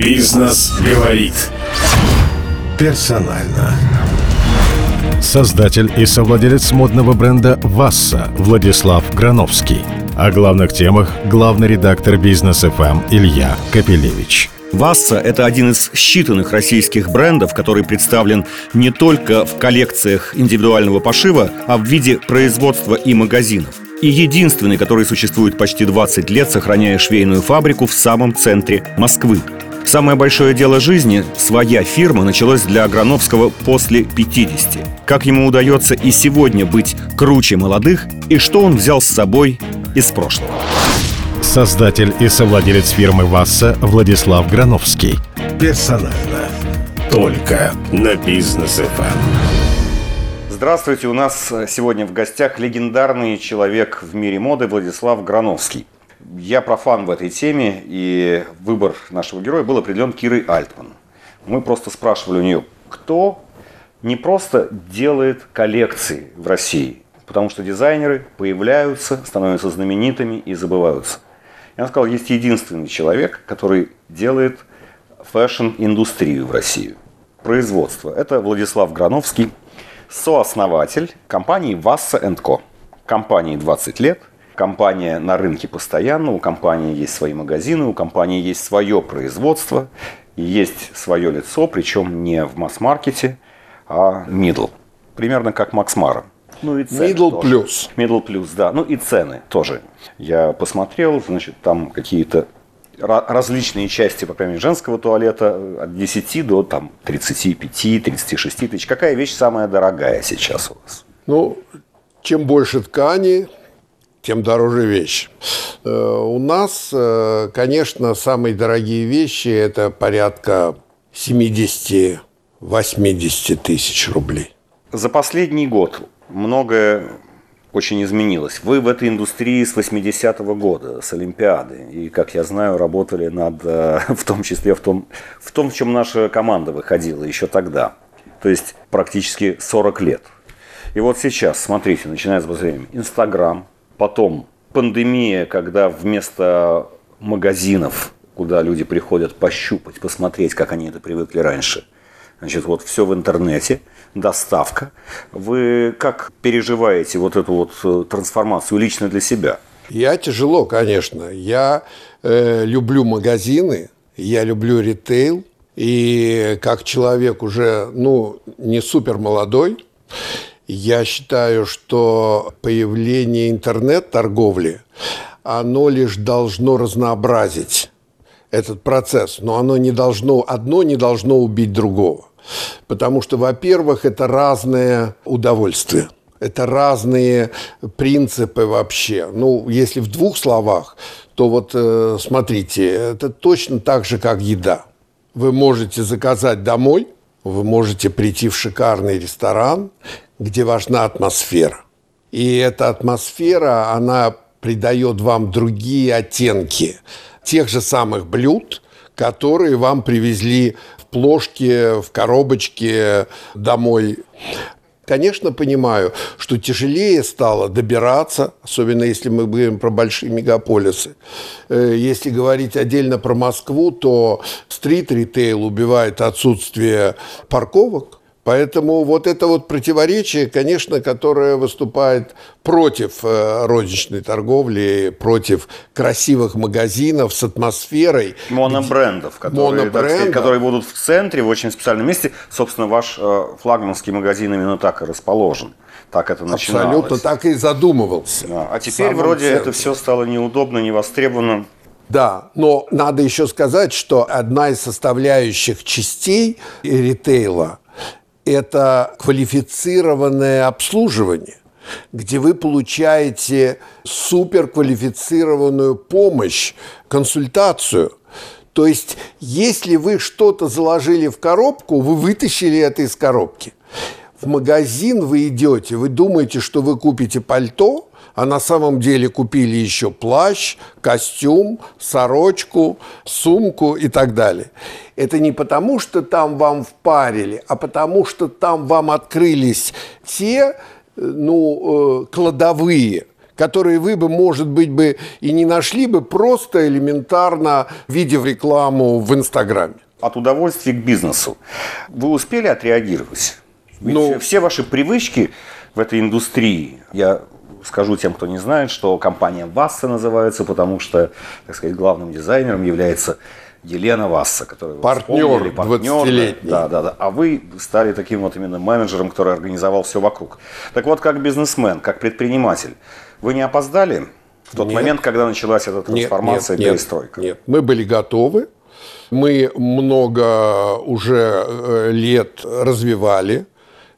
Бизнес говорит. Персонально. Создатель и совладелец модного бренда «Васса» Владислав Грановский. О главных темах главный редактор «Бизнес ФМ» Илья Капелевич. Васса – это один из считанных российских брендов, который представлен не только в коллекциях индивидуального пошива, а в виде производства и магазинов. И единственный, который существует почти 20 лет, сохраняя швейную фабрику в самом центре Москвы. Самое большое дело жизни, своя фирма, началось для Аграновского после 50. Как ему удается и сегодня быть круче молодых, и что он взял с собой из прошлого. Создатель и совладелец фирмы «Васса» Владислав Грановский. Персонально. Только на бизнес FM. Здравствуйте, у нас сегодня в гостях легендарный человек в мире моды Владислав Грановский. Я профан в этой теме, и выбор нашего героя был определен Кирой Альтман. Мы просто спрашивали у нее, кто не просто делает коллекции в России, потому что дизайнеры появляются, становятся знаменитыми и забываются. Я сказал, есть единственный человек, который делает fashion -индустрию в Россию. Производство. Это Владислав Грановский, сооснователь компании Vassa & Co. Компании 20 лет, компания на рынке постоянно, у компании есть свои магазины, у компании есть свое производство, есть свое лицо, причем не в масс-маркете, а middle. Примерно как Макс Мара. Ну и цены Middle тоже. Plus. Middle Plus, да. Ну и цены тоже. Я посмотрел, значит, там какие-то различные части, по крайней мере, женского туалета от 10 до там, 35-36 тысяч. Какая вещь самая дорогая сейчас у вас? Ну, чем больше ткани, тем дороже вещь. Э, у нас, э, конечно, самые дорогие вещи – это порядка 70-80 тысяч рублей. За последний год многое очень изменилось. Вы в этой индустрии с 80-го года, с Олимпиады. И, как я знаю, работали над, э, в том числе в том, в том, в чем наша команда выходила еще тогда. То есть практически 40 лет. И вот сейчас, смотрите, начиная с времени, Инстаграм, потом пандемия, когда вместо магазинов, куда люди приходят пощупать, посмотреть, как они это привыкли раньше – Значит, вот все в интернете, доставка. Вы как переживаете вот эту вот э, трансформацию лично для себя? Я тяжело, конечно. Я э, люблю магазины, я люблю ритейл. И как человек уже, ну, не супер молодой, я считаю, что появление интернет-торговли, оно лишь должно разнообразить этот процесс, но оно не должно, одно не должно убить другого. Потому что, во-первых, это разное удовольствие. Это разные принципы вообще. Ну, если в двух словах, то вот э, смотрите, это точно так же, как еда. Вы можете заказать домой, вы можете прийти в шикарный ресторан, где важна атмосфера. И эта атмосфера, она придает вам другие оттенки тех же самых блюд, которые вам привезли плошке, в коробочке домой. Конечно, понимаю, что тяжелее стало добираться, особенно если мы говорим про большие мегаполисы. Э, если говорить отдельно про Москву, то стрит-ритейл убивает отсутствие парковок, Поэтому вот это вот противоречие, конечно, которое выступает против э, розничной торговли, против красивых магазинов с атмосферой. Монобрендов, которые, Монобрендов. Сказать, которые будут в центре, в очень специальном месте. Собственно, ваш э, флагманский магазин именно так и расположен. Так это начиналось. Абсолютно так и задумывался. Да. А теперь вроде центре. это все стало неудобно, невостребовано. Да, но надо еще сказать, что одна из составляющих частей ритейла это квалифицированное обслуживание, где вы получаете суперквалифицированную помощь, консультацию. То есть, если вы что-то заложили в коробку, вы вытащили это из коробки. В магазин вы идете, вы думаете, что вы купите пальто – а на самом деле купили еще плащ, костюм, сорочку, сумку и так далее. Это не потому, что там вам впарили, а потому, что там вам открылись те ну, э, кладовые, которые вы бы, может быть, бы и не нашли бы просто элементарно, видя в рекламу в Инстаграме. От удовольствия к бизнесу. Вы успели отреагировать? Ведь Ну- все ваши привычки в этой индустрии, я скажу тем, кто не знает, что компания Васса называется, потому что, так сказать, главным дизайнером является Елена Васса, которая Партнер партнер, 20-летний. Да, да, да. А вы стали таким вот именно менеджером, который организовал все вокруг. Так вот, как бизнесмен, как предприниматель, вы не опоздали в тот Нет. момент, когда началась эта Нет, трансформация, нет, нет, перестройка? Нет, мы были готовы. Мы много уже э, лет развивали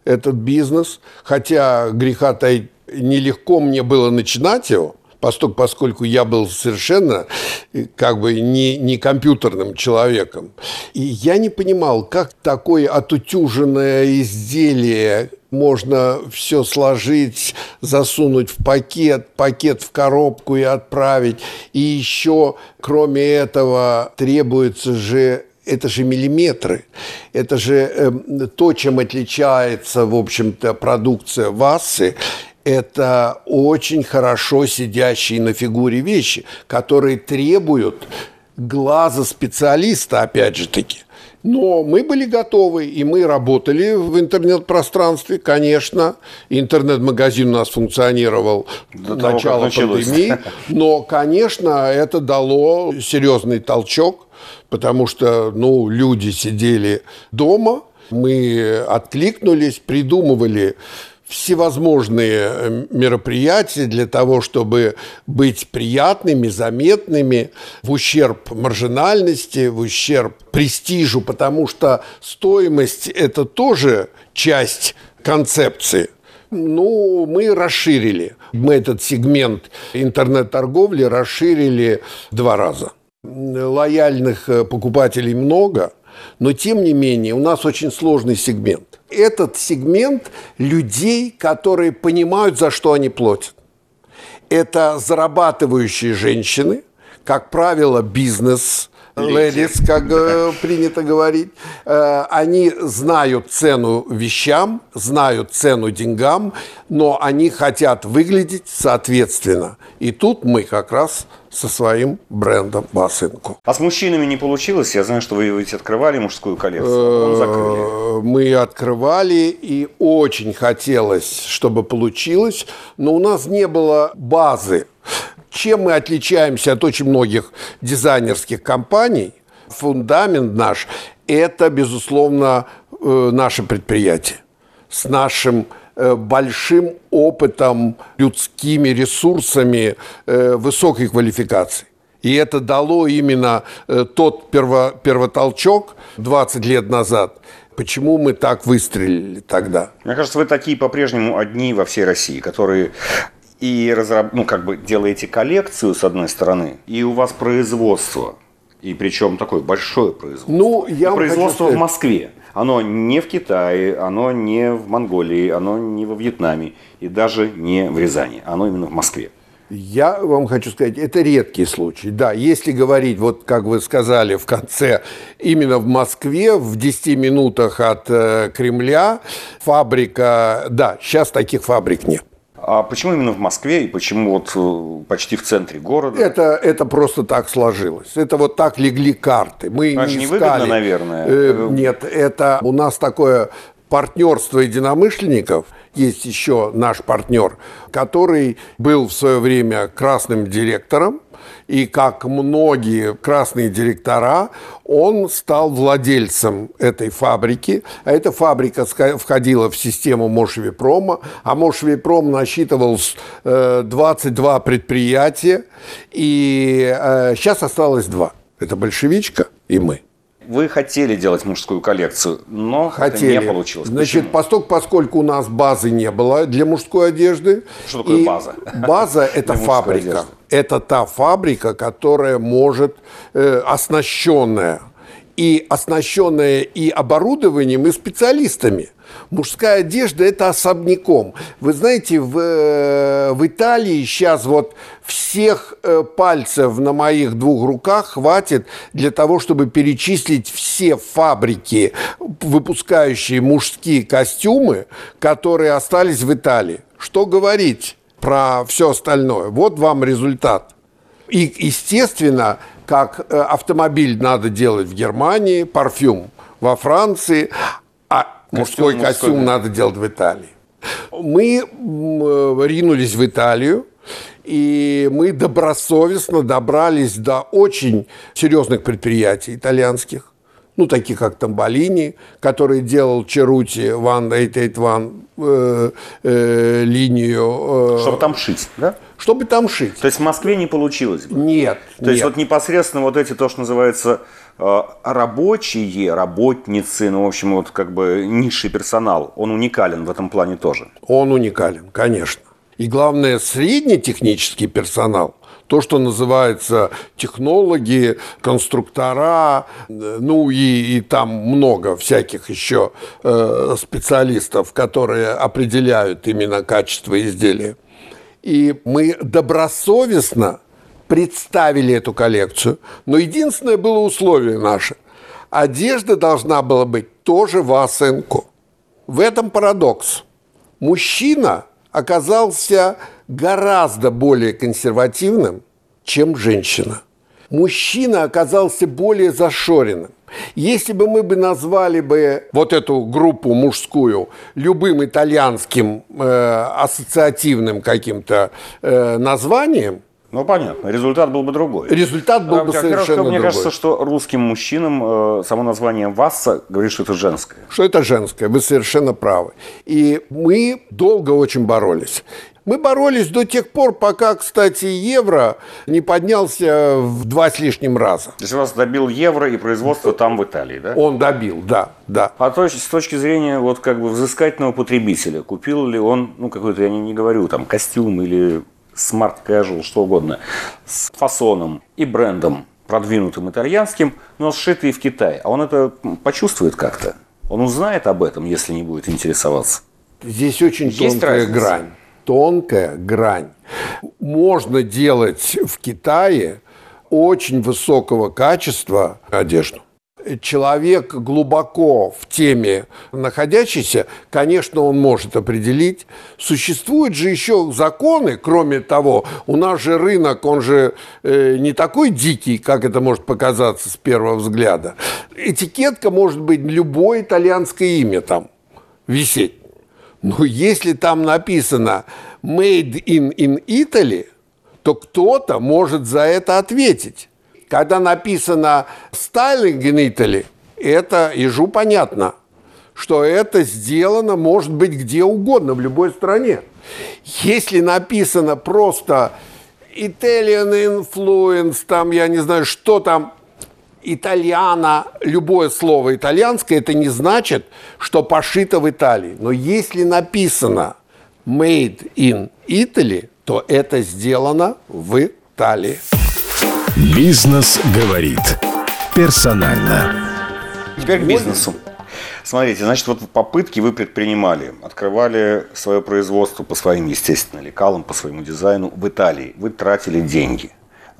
этот бизнес, хотя греха таить нелегко мне было начинать его, поскольку, поскольку я был совершенно э, как бы не, не компьютерным человеком. И я не понимал, как такое отутюженное изделие можно все сложить, засунуть в пакет, пакет в коробку и отправить. И еще, кроме этого, требуется же это же миллиметры. Это же эм, то, чем отличается, в общем-то, продукция Вассы. Это очень хорошо сидящие на фигуре вещи, которые требуют глаза специалиста, опять же таки. Но мы были готовы, и мы работали в интернет-пространстве, конечно. Интернет-магазин у нас функционировал До начала пандемии. Но, конечно, это дало серьезный толчок, потому что ну, люди сидели дома, мы откликнулись, придумывали всевозможные э, мероприятия для того, чтобы быть приятными, заметными, в ущерб маржинальности, в ущерб престижу, потому что стоимость – это тоже часть концепции. Ну, мы расширили. Мы этот сегмент интернет-торговли расширили два раза. Лояльных э, покупателей много, но тем не менее у нас очень сложный сегмент. Этот сегмент людей, которые понимают, за что они платят. Это зарабатывающие женщины, как правило, бизнес ледис, как э, принято говорить. Э, Они знают цену вещам, знают цену деньгам, но они хотят выглядеть соответственно. И тут мы как раз со своим брендом Басынку. А с мужчинами не получилось? Я знаю, что вы ведь открывали мужскую коллекцию. Э, Мы открывали, и очень хотелось, чтобы получилось, но у нас не было базы. Чем мы отличаемся от очень многих дизайнерских компаний? Фундамент наш – это, безусловно, э, наше предприятие с нашим большим опытом, людскими ресурсами э, высокой квалификации. И это дало именно э, тот перво, первотолчок 20 лет назад, почему мы так выстрелили тогда. Мне кажется, вы такие по-прежнему одни во всей России, которые и разраб... ну, как бы делаете коллекцию, с одной стороны, и у вас производство. И причем такое большое производство. Ну, я И вам производство хочу в Москве. Оно не в Китае, оно не в Монголии, оно не во Вьетнаме и даже не в Рязани. Оно именно в Москве. Я вам хочу сказать, это редкий случай. Да, если говорить, вот как вы сказали в конце, именно в Москве, в 10 минутах от э, Кремля, фабрика, да, сейчас таких фабрик нет. А почему именно в Москве и почему вот э, почти в центре города? Это, это просто так сложилось. Это вот так легли карты. Мы А не не искали. выгодно, наверное. Э, нет, это у нас такое партнерство единомышленников. Есть еще наш партнер, который был в свое время красным директором. И как многие красные директора, он стал владельцем этой фабрики. А эта фабрика входила в систему Мошвипрома, а Мошвипром насчитывал э, 22 предприятия, и э, сейчас осталось два. Это большевичка и мы. Вы хотели делать мужскую коллекцию, но Хотели. это не получилось. Значит, Почему? поскольку, поскольку у нас базы не было для мужской одежды. Что такое и база? База – это фабрика. Это та фабрика, которая может, э, оснащенная, и оснащенная и оборудованием, и специалистами. Мужская одежда – это особняком. Вы знаете, в, э, в Италии сейчас вот всех э, пальцев на моих двух руках хватит для того, чтобы перечислить все фабрики, выпускающие мужские костюмы, которые остались в Италии. Что говорить? про все остальное. Вот вам результат. И, естественно, как э, автомобиль надо делать в Германии, парфюм во Франции, а мужской костюм, мужской, да. надо делать в Италии. Мы э, ринулись в Италию, и мы добросовестно добрались до очень серьезных предприятий итальянских ну, таких как Тамболини, который делал Черути 1881 э, э, линию. Э, Чтобы там шить, да? Чтобы там шить. То есть в Москве не получилось бы? Нет. То нет. есть вот непосредственно вот эти, то, что называется э, рабочие, работницы, ну, в общем, вот как бы низший персонал, он уникален в этом плане тоже? Он уникален, конечно. И главное, среднетехнический персонал – то, что называется технологи, конструктора, ну и, и там много всяких еще э, специалистов, которые определяют именно качество изделия. И мы добросовестно представили эту коллекцию, но единственное было условие наше. Одежда должна была быть тоже в оценку. В этом парадокс. Мужчина оказался гораздо более консервативным, чем женщина. Мужчина оказался более зашоренным. Если бы мы бы назвали бы вот эту группу мужскую любым итальянским э, ассоциативным каким-то э, названием, ну, понятно. Результат был бы другой. Результат был а, бы совершенно Мне другой. кажется, что русским мужчинам э, само название «Васса» говорит, что это женское. Что это женское, вы совершенно правы. И мы долго очень боролись. Мы боролись до тех пор, пока, кстати, евро не поднялся в два с лишним раза. То есть вас добил евро и производство там в Италии, да? Он добил, да, да. А то есть с точки зрения вот как бы взыскательного потребителя, купил ли он, ну какой-то, я не, не говорю, там костюм или смарт casual, что угодно, с фасоном и брендом продвинутым итальянским, но сшитый в Китае. А он это почувствует как-то? Он узнает об этом, если не будет интересоваться? Здесь очень Есть тонкая разница? грань. Тонкая грань. Можно делать в Китае очень высокого качества одежду человек глубоко в теме находящийся, конечно, он может определить. Существуют же еще законы, кроме того, у нас же рынок, он же э, не такой дикий, как это может показаться с первого взгляда. Этикетка может быть любое итальянское имя там висеть. Но если там написано «Made in, in Italy», то кто-то может за это ответить. Когда написано «styling in Italy», это ежу понятно, что это сделано может быть где угодно, в любой стране. Если написано просто Italian influence, там, я не знаю, что там, итальяна, любое слово итальянское, это не значит, что пошито в Италии. Но если написано made in Italy, то это сделано в Италии. Бизнес говорит персонально. Теперь к бизнесу. Смотрите, значит, вот попытки вы предпринимали, открывали свое производство по своим, естественно, лекалам, по своему дизайну в Италии. Вы тратили деньги.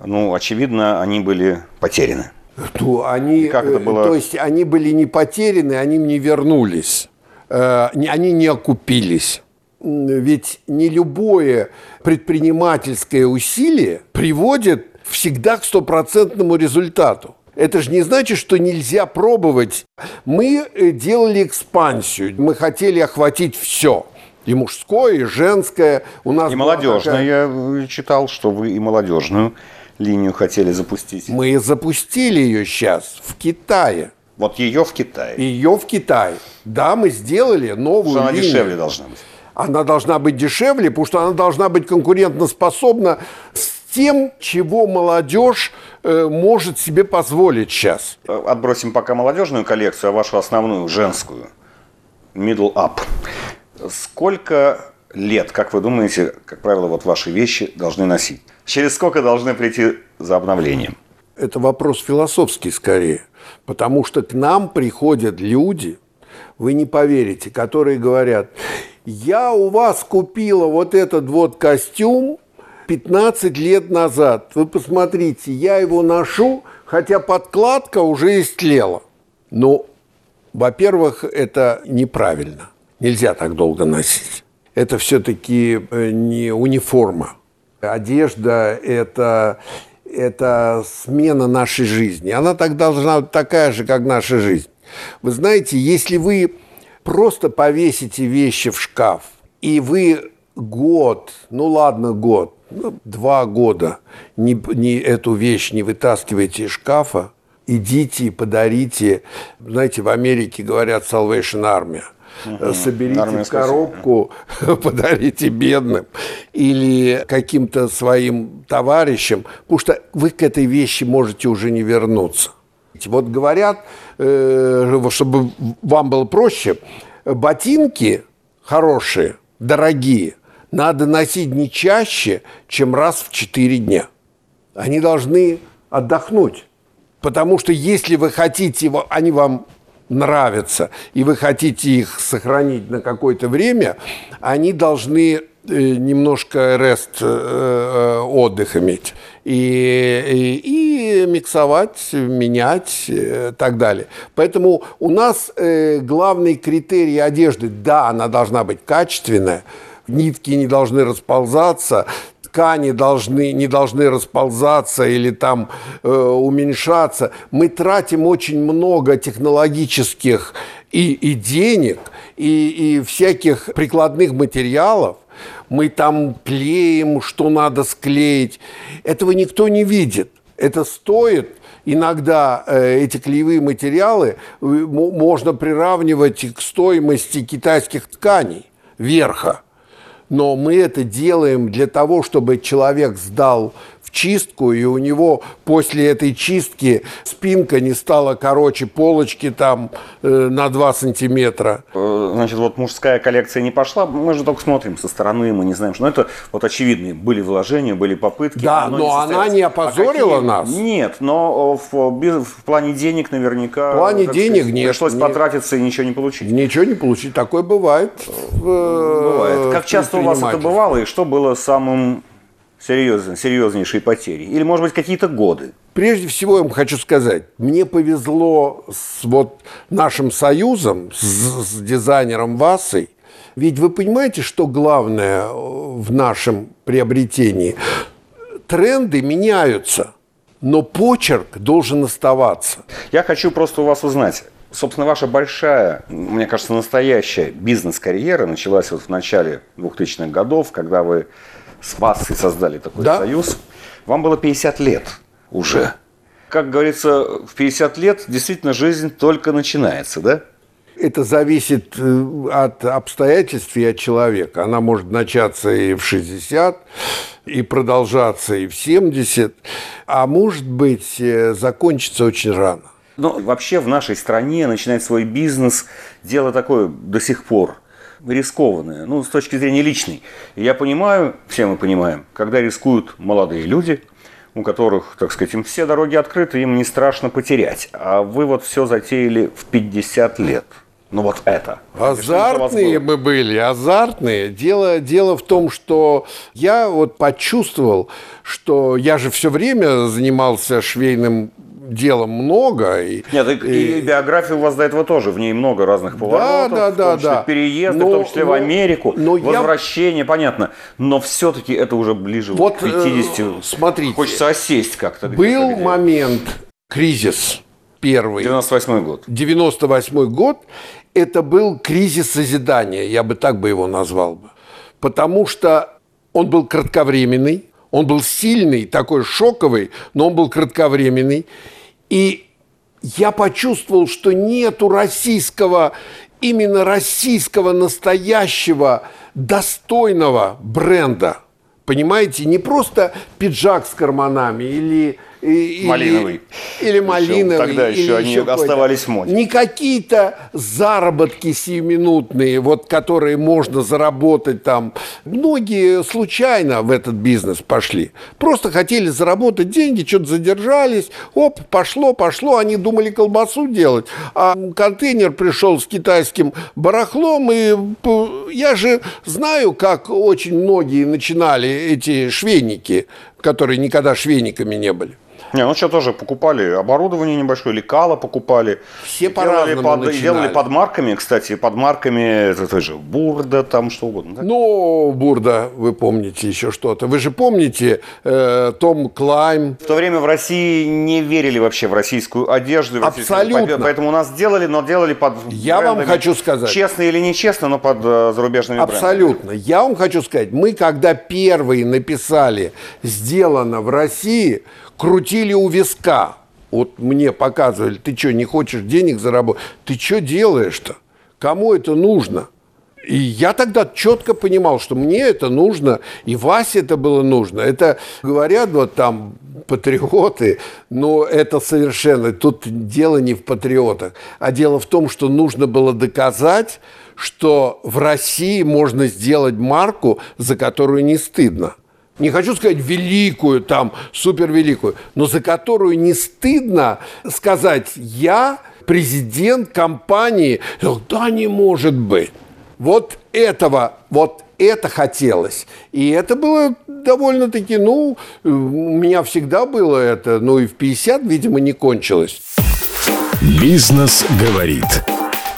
Ну, очевидно, они были потеряны. То, они, как это было? то есть они были не потеряны, они не вернулись. Э, они не окупились. Ведь не любое предпринимательское усилие приводит всегда к стопроцентному результату. Это же не значит, что нельзя пробовать. Мы э, делали экспансию, мы хотели охватить все. И мужское, и женское. У нас и молодежное. Такая... Я э, читал, что вы и молодежную линию хотели запустить. Мы запустили ее сейчас в Китае. Вот ее в Китае. Ее в Китае. Да, мы сделали новую что линию. она дешевле должна быть. Она должна быть дешевле, потому что она должна быть конкурентоспособна с тем, чего молодежь э, может себе позволить сейчас. Отбросим пока молодежную коллекцию, а вашу основную, женскую. Middle up. Сколько лет, как вы думаете, как правило, вот ваши вещи должны носить? Через сколько должны прийти за обновлением? Это вопрос философский скорее. Потому что к нам приходят люди, вы не поверите, которые говорят, я у вас купила вот этот вот костюм, 15 лет назад. Вы посмотрите, я его ношу, хотя подкладка уже истлела. Ну, во-первых, это неправильно. Нельзя так долго носить. это все-таки э, не униформа. Одежда – это, это смена нашей жизни. Она так должна быть такая же, как наша жизнь. Вы знаете, если вы просто повесите вещи в шкаф, и вы год, ну ладно, год, ну, два года. Не, не эту вещь не вытаскиваете из шкафа, идите и подарите, знаете, в Америке говорят Salvation Army – угу. соберите Армия коробку, подарите бедным или каким-то своим товарищам, потому что вы к этой вещи можете уже не вернуться. Вот говорят, э, чтобы вам было проще, ботинки хорошие, дорогие, надо носить не чаще, чем раз в 4 дня. Они должны отдохнуть. Потому что если вы хотите, они вам нравятся, и вы хотите их сохранить на какое-то время, они должны э, немножко рест э, э, отдых иметь и, и, и миксовать, менять и так далее. Поэтому у нас главный критерий одежды, да, она должна быть качественная, нитки не должны расползаться, ткани должны, не должны расползаться или там э, уменьшаться. Мы тратим очень много технологических и, и денег, и, и всяких прикладных материалов. Мы там клеим, что надо склеить. Этого никто не видит. Это стоит иногда э, эти клеевые материалы э, можно приравнивать к стоимости китайских тканей верха но мы это делаем для того, чтобы человек сдал чистку, и у него после этой чистки спинка не стала короче полочки там э, на 2 сантиметра. Э, значит, вот мужская коллекция не пошла, мы же только смотрим со стороны, мы не знаем, что... Но это вот очевидные были вложения, были попытки. Да, но не она не опозорила а нас. Нет, но в, в плане денег наверняка... В плане денег сказать, нет. Пришлось нет. потратиться и ничего не получить. Ничего не получить, такое бывает. Бывает. Как часто у вас это бывало, и что было самым серьезно, серьезнейшие потери? Или, может быть, какие-то годы? Прежде всего, я вам хочу сказать, мне повезло с вот нашим союзом, с, с дизайнером Васой. Ведь вы понимаете, что главное в нашем приобретении? Тренды меняются, но почерк должен оставаться. Я хочу просто у вас узнать, Собственно, ваша большая, мне кажется, настоящая бизнес-карьера началась вот в начале 2000-х годов, когда вы с Вассой создали такой да? союз. Вам было 50 лет уже. Как говорится, в 50 лет действительно жизнь только начинается, да? Это зависит э, от обстоятельств и от человека. Она может начаться и в 60, и продолжаться и в 70, а может быть э, закончиться очень рано. Но вообще в нашей стране начинать свой бизнес – дело такое до сих пор рискованное, ну, с точки зрения личной. И я понимаю, все мы понимаем, когда рискуют молодые люди, у которых, так сказать, им все дороги открыты, им не страшно потерять. А вы вот все затеяли в 50 лет. Ну вот это. Азартные мы были, азартные. Дело, дело в том, что я вот почувствовал, что я же все время занимался швейным дела много. И, Нет, и, и, и биография у вас до этого тоже, в ней много разных поворотов, да, да, да, в том числе да. переезды, но, в том числе но, в Америку, но возвращение, я... понятно. Но все-таки это уже ближе вот, к 50. Э, смотрите. Хочется осесть как-то. Был момент, кризис первый. 98 год. 98 год. Это был кризис созидания, я бы так бы его назвал бы. Потому что он был кратковременный, он был сильный, такой шоковый, но он был кратковременный. И я почувствовал, что нету российского, именно российского настоящего достойного бренда. Понимаете, не просто пиджак с карманами или малиновый. Или малиновый. Тогда еще или они еще оставались в моде. Не какие-то заработки сиюминутные, вот, которые можно заработать там. Многие случайно в этот бизнес пошли. Просто хотели заработать деньги, что-то задержались. Оп, пошло, пошло. Они думали колбасу делать. А контейнер пришел с китайским барахлом. И я же знаю, как очень многие начинали эти швейники, которые никогда швейниками не были. Не, ну что тоже покупали оборудование небольшое, лекала покупали. Все Делали по-разному под, начинали. делали под марками, кстати, под марками это же Бурда, там что угодно. да? Ну, Бурда, вы помните еще что-то. Вы же помните э, Том Клайм, В то время в России не верили вообще в российскую одежду. в российскую- Абсолютно. Поэтому у нас делали, но делали под Я вам брендами. хочу сказать. Честно или нечестно, но под э, зарубежными брендами. Абсолютно. Я вам хочу сказать, мы когда первые написали «сделано в России», крутили у виска. Вот мне показывали, ты что, не хочешь денег заработать? Ты что делаешь-то? Кому это нужно? И я тогда четко понимал, что мне это нужно, и Васе это было нужно. Это говорят вот там патриоты, но это совершенно, тут дело не в патриотах, а дело в том, что нужно было доказать, что в России можно сделать марку, за которую не стыдно. Не хочу сказать великую, там, супервеликую, но за которую не стыдно сказать «я президент компании». Да, не может быть. Вот этого, вот это хотелось. И это было довольно-таки, ну, у меня всегда было это, ну и в 50, видимо, не кончилось. Бизнес говорит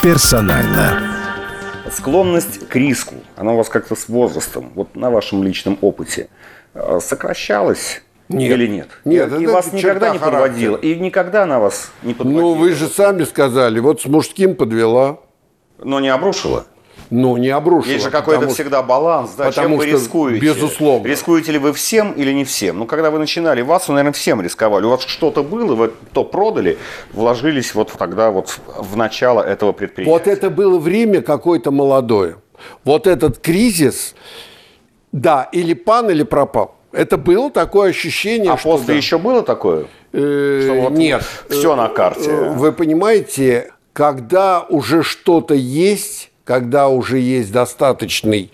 персонально. Склонность к риску, она у вас как-то с возрастом, вот на вашем личном опыте, э, сокращалась Нет. или нет? Нет, и это вас никогда не характера. подводила, и никогда она вас не подводила, Ну, вы же сами сказали, вот с мужским подвела, но не обрушила. Ну, не обрушила. Есть же какой-то что- всегда баланс, да, чем потому вы что, рискуете. безусловно. Рискуете ли вы всем или не всем? Ну, когда вы начинали, вас, вы, наверное, всем рисковали. У вас что-то было, вы то продали, вложились вот тогда вот в начало этого предприятия. Вот это было время какое-то молодое. Вот этот кризис, да, или пан, или пропал. Это было такое ощущение, а что после да. еще было такое? Э, Что вот Нет. всё на карте. Э, Вы понимаете, когда уже что-то есть, когда уже есть достаточный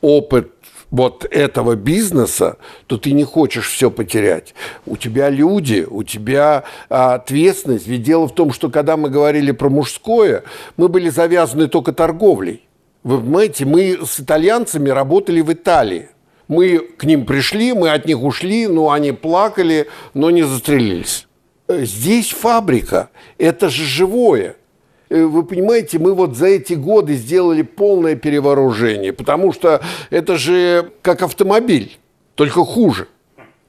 опыт вот этого бизнеса, то ты не хочешь все потерять. У тебя люди, у тебя а, ответственность. Ведь дело в том, что когда мы говорили про мужское, мы были завязаны только торговлей. Вы понимаете, мы с итальянцами работали в Италии. Мы к ним пришли, мы от них ушли, но они плакали, но не застрелились. Э, Здесь фабрика, это же живое. Э, Вы понимаете, мы вот за эти годы сделали полное перевооружение, потому что это же как автомобиль, только хуже.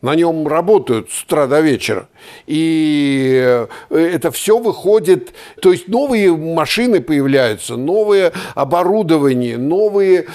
На нем работают с утра до вечера. И э, это все выходит, то есть новые машины появляются, новое оборудование, новые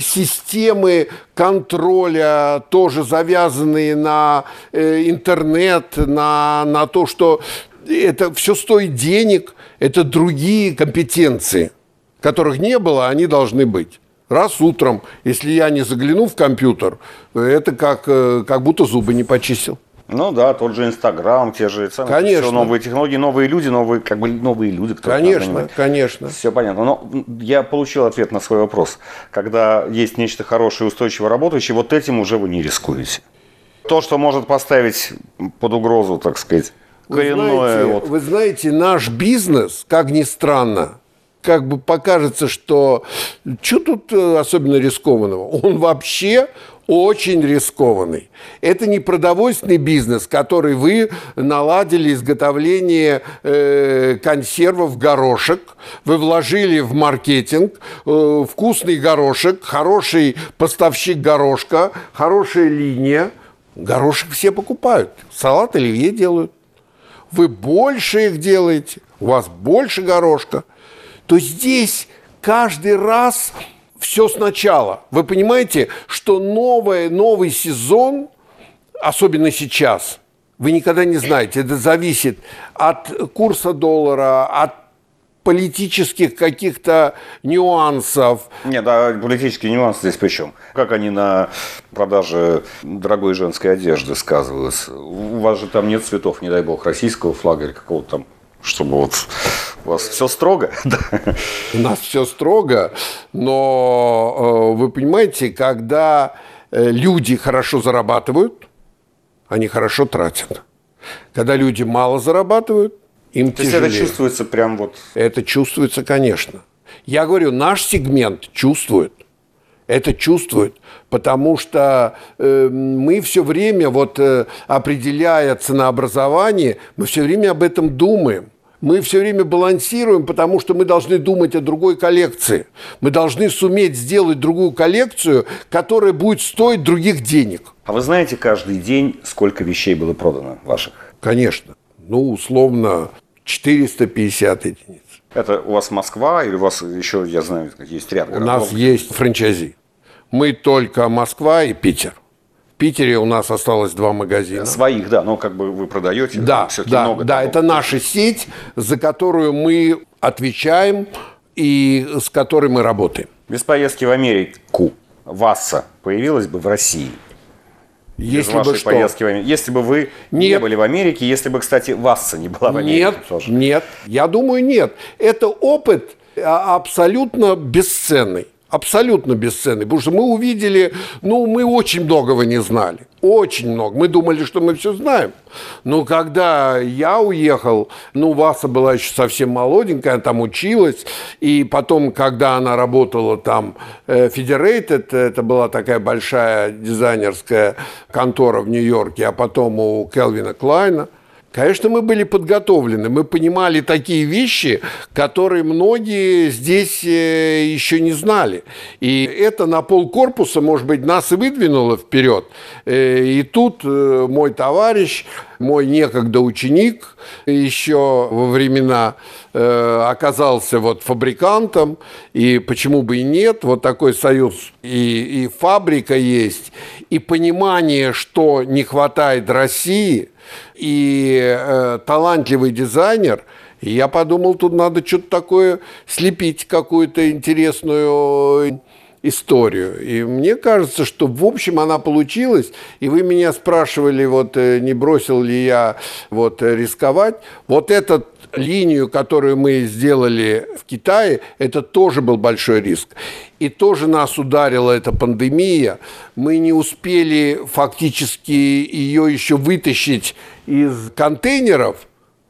системы контроля, тоже завязанные на э, интернет, на, на то, что это все стоит денег, это другие компетенции, которых не было, они должны быть. Раз утром, если я не загляну в компьютер, это как, э, как будто зубы не почистил. Ну да, тот же Инстаграм, те же самые Конечно. всё новые технологии, новые люди, новые как бы новые люди, кто Конечно, конечно. Все понятно. Но я получил ответ на свой вопрос. Когда есть нечто хорошее, устойчиво работающее, вот этим уже вы не рискуете. То, что может поставить под угрозу, так сказать, Вы коренное. знаете, вот, вы знаете, наш бизнес, как ни странно, как бы покажется, что что тут э, особенно рискованного? Он вообще очень рискованный. Это не продовольственный бизнес, который вы наладили изготовление э, консервов горошек, вы вложили в маркетинг э, вкусный горошек, хороший поставщик горошка, хорошая линия. Горошек все покупают, салат оливье делают вы больше их делаете, у вас больше горошка, то здесь каждый раз все сначала. Вы понимаете, что новое, новый сезон, особенно сейчас, вы никогда не знаете, это зависит от курса доллара, от политических каких-то нюансов. Нет, да, политические нюансы здесь при чем? Как они на продаже дорогой женской одежды сказываются? У вас же там нет цветов, не дай бог, российского флага или какого-то там, чтобы вот у вас все строго. У нас все строго, но э, вы понимаете, когда э, люди хорошо зарабатывают, они хорошо тратят. Когда люди мало зарабатывают, им То есть тяжелее. это чувствуется прям вот... Это чувствуется, конечно. Я говорю, наш сегмент чувствует. это чувствуют, потому что э, мы все время, вот э, определяя ценообразование, мы все время об этом думаем. Мы все время балансируем, потому что мы должны думать о другой коллекции. Мы должны суметь сделать другую коллекцию, которая будет стоить других денег. А вы знаете каждый день, сколько вещей было продано ваших? Конечно. Ну, условно, 450 единиц. Это у вас Москва или у вас еще, я знаю, есть ряд городов? У нас есть франчайзи. Мы только Москва и Питер. В Питере у нас осталось два магазина. Своих, да, но как бы вы продаете. Да, да, много да, это наша сеть, за которую мы отвечаем и с которой мы работаем. Без поездки в Америку Васса появилась бы в России? Если вашей бы что? поездки в Америку. Если бы вы нет. не были в Америке, если бы, кстати, Васса не была в Америке нет, тоже. Нет, я думаю, нет. Это опыт а, абсолютно бесценный. Абсолютно бесценный, потому что мы увидели, ну, мы очень многого не знали, очень много. Мы думали, что мы все знаем. Но когда я уехал, ну, Васа была еще совсем молоденькая, она там училась, и потом, когда она работала там, э, Federated, это была такая большая дизайнерская контора в Нью-Йорке, а потом у Келвина Клайна, Конечно, мы были подготовлены, мы понимали такие вещи, которые многие здесь э, еще не знали. И это на пол корпуса, может быть, нас и выдвинуло вперед. Э, и тут э, мой товарищ, мой некогда ученик, еще во времена оказался вот фабрикантом, и почему бы и нет, вот такой союз, и, и фабрика есть, и понимание, что не хватает России – и э, талантливый дизайнер, и я подумал, тут надо что-то такое слепить, какую-то интересную историю. И мне кажется, что в общем она получилась. И вы меня спрашивали, вот э, не бросил ли я вот э, рисковать. Вот эту линию, которую мы сделали в Китае, это тоже был большой риск. И тоже нас ударила эта пандемия. Мы не успели фактически ее еще вытащить из контейнеров,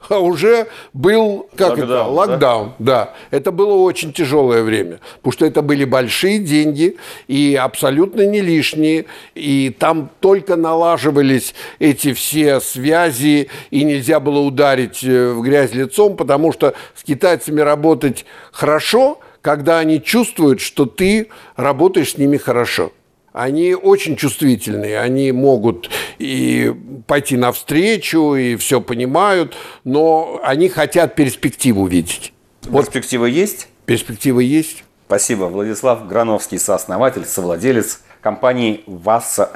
а уже был как локдаун, это, локдаун, да? да. Это было очень тяжелое время, потому что это были большие деньги и абсолютно не лишние, и там только налаживались эти все связи, и нельзя было ударить э, в грязь лицом, потому что с китайцами работать хорошо, когда они чувствуют, что ты работаешь с ними хорошо они очень чувствительные, они могут и пойти навстречу, и все понимают, но они хотят перспективу видеть. Перспектива есть? Перспектива есть. Спасибо. Владислав Грановский, сооснователь, совладелец компании Васса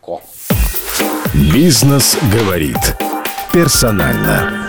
Co. Бизнес говорит персонально.